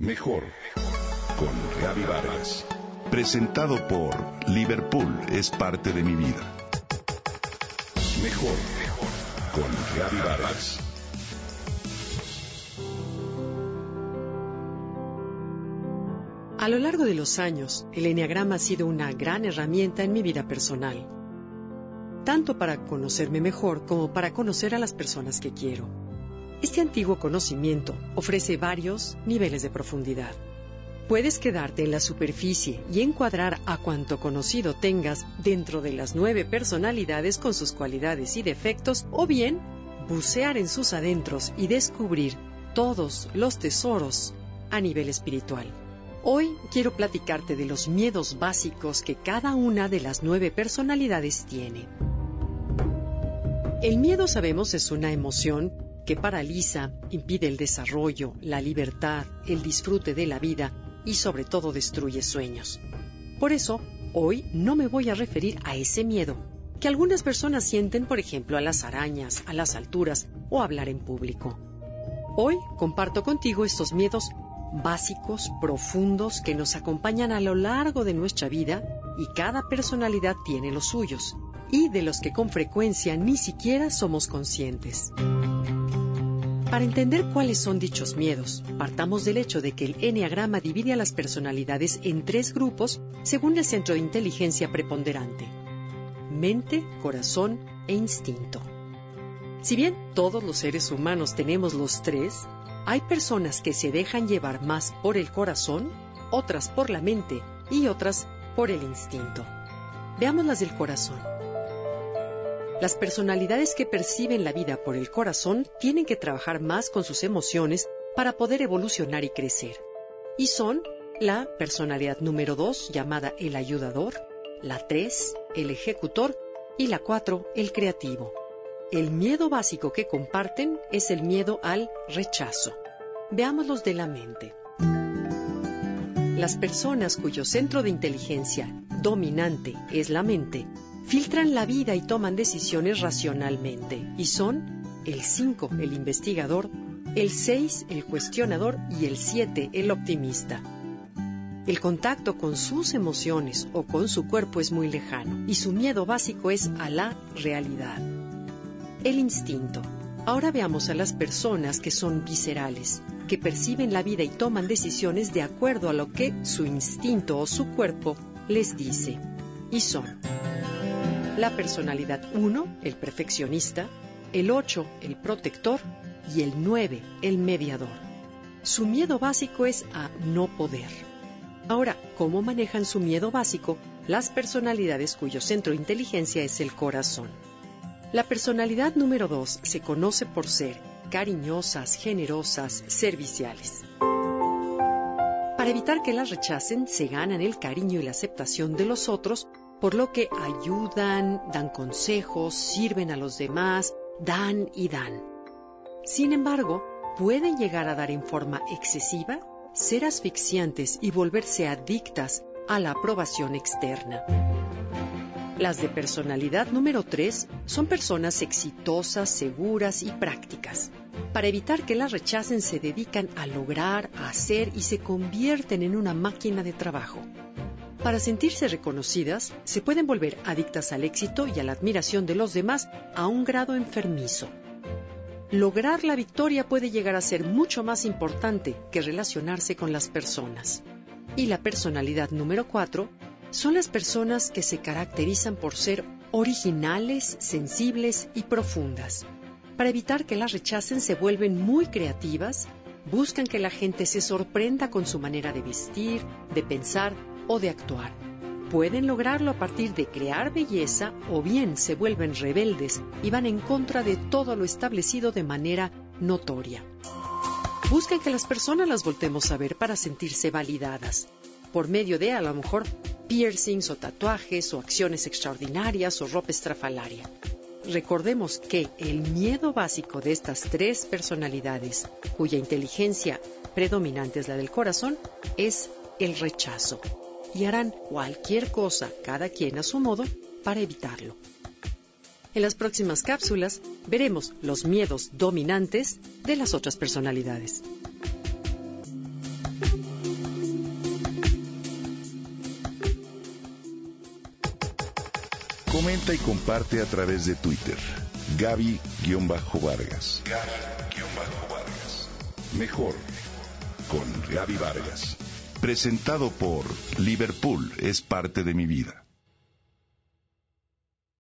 Mejor con Gaby Vargas. Presentado por Liverpool es parte de mi vida. Mejor con Gaby Vargas. A lo largo de los años, el Enneagrama ha sido una gran herramienta en mi vida personal, tanto para conocerme mejor como para conocer a las personas que quiero. Este antiguo conocimiento ofrece varios niveles de profundidad. Puedes quedarte en la superficie y encuadrar a cuanto conocido tengas dentro de las nueve personalidades con sus cualidades y defectos, o bien bucear en sus adentros y descubrir todos los tesoros a nivel espiritual. Hoy quiero platicarte de los miedos básicos que cada una de las nueve personalidades tiene. El miedo, sabemos, es una emoción que paraliza, impide el desarrollo, la libertad, el disfrute de la vida y sobre todo destruye sueños. Por eso, hoy no me voy a referir a ese miedo que algunas personas sienten, por ejemplo, a las arañas, a las alturas o a hablar en público. Hoy comparto contigo estos miedos básicos, profundos, que nos acompañan a lo largo de nuestra vida y cada personalidad tiene los suyos, y de los que con frecuencia ni siquiera somos conscientes. Para entender cuáles son dichos miedos, partamos del hecho de que el Enneagrama divide a las personalidades en tres grupos según el centro de inteligencia preponderante. Mente, corazón e instinto. Si bien todos los seres humanos tenemos los tres, hay personas que se dejan llevar más por el corazón, otras por la mente y otras por el instinto. Veamos las del corazón. Las personalidades que perciben la vida por el corazón tienen que trabajar más con sus emociones para poder evolucionar y crecer. Y son la personalidad número 2, llamada el ayudador, la 3, el ejecutor, y la 4, el creativo. El miedo básico que comparten es el miedo al rechazo. Veamos los de la mente. Las personas cuyo centro de inteligencia dominante es la mente filtran la vida y toman decisiones racionalmente. Y son el 5, el investigador, el 6, el cuestionador y el 7, el optimista. El contacto con sus emociones o con su cuerpo es muy lejano y su miedo básico es a la realidad. El instinto. Ahora veamos a las personas que son viscerales, que perciben la vida y toman decisiones de acuerdo a lo que su instinto o su cuerpo les dice. Y son la personalidad 1, el perfeccionista, el 8, el protector y el 9, el mediador. Su miedo básico es a no poder. Ahora, ¿cómo manejan su miedo básico las personalidades cuyo centro de inteligencia es el corazón? La personalidad número 2 se conoce por ser cariñosas, generosas, serviciales. Para evitar que las rechacen, se ganan el cariño y la aceptación de los otros por lo que ayudan, dan consejos, sirven a los demás, dan y dan. Sin embargo, pueden llegar a dar en forma excesiva, ser asfixiantes y volverse adictas a la aprobación externa. Las de personalidad número 3 son personas exitosas, seguras y prácticas. Para evitar que las rechacen se dedican a lograr, a hacer y se convierten en una máquina de trabajo. Para sentirse reconocidas, se pueden volver adictas al éxito y a la admiración de los demás a un grado enfermizo. Lograr la victoria puede llegar a ser mucho más importante que relacionarse con las personas. Y la personalidad número 4 son las personas que se caracterizan por ser originales, sensibles y profundas. Para evitar que las rechacen se vuelven muy creativas, buscan que la gente se sorprenda con su manera de vestir, de pensar o de actuar. Pueden lograrlo a partir de crear belleza o bien se vuelven rebeldes y van en contra de todo lo establecido de manera notoria. Buscan que las personas las voltemos a ver para sentirse validadas, por medio de a lo mejor piercings o tatuajes o acciones extraordinarias o ropa estrafalaria. Recordemos que el miedo básico de estas tres personalidades, cuya inteligencia predominante es la del corazón, es el rechazo y harán cualquier cosa, cada quien a su modo, para evitarlo. En las próximas cápsulas veremos los miedos dominantes de las otras personalidades. Comenta y comparte a través de Twitter. Gaby-Vargas. Gaby-Vargas. Mejor con Gaby Vargas. Presentado por Liverpool es parte de mi vida.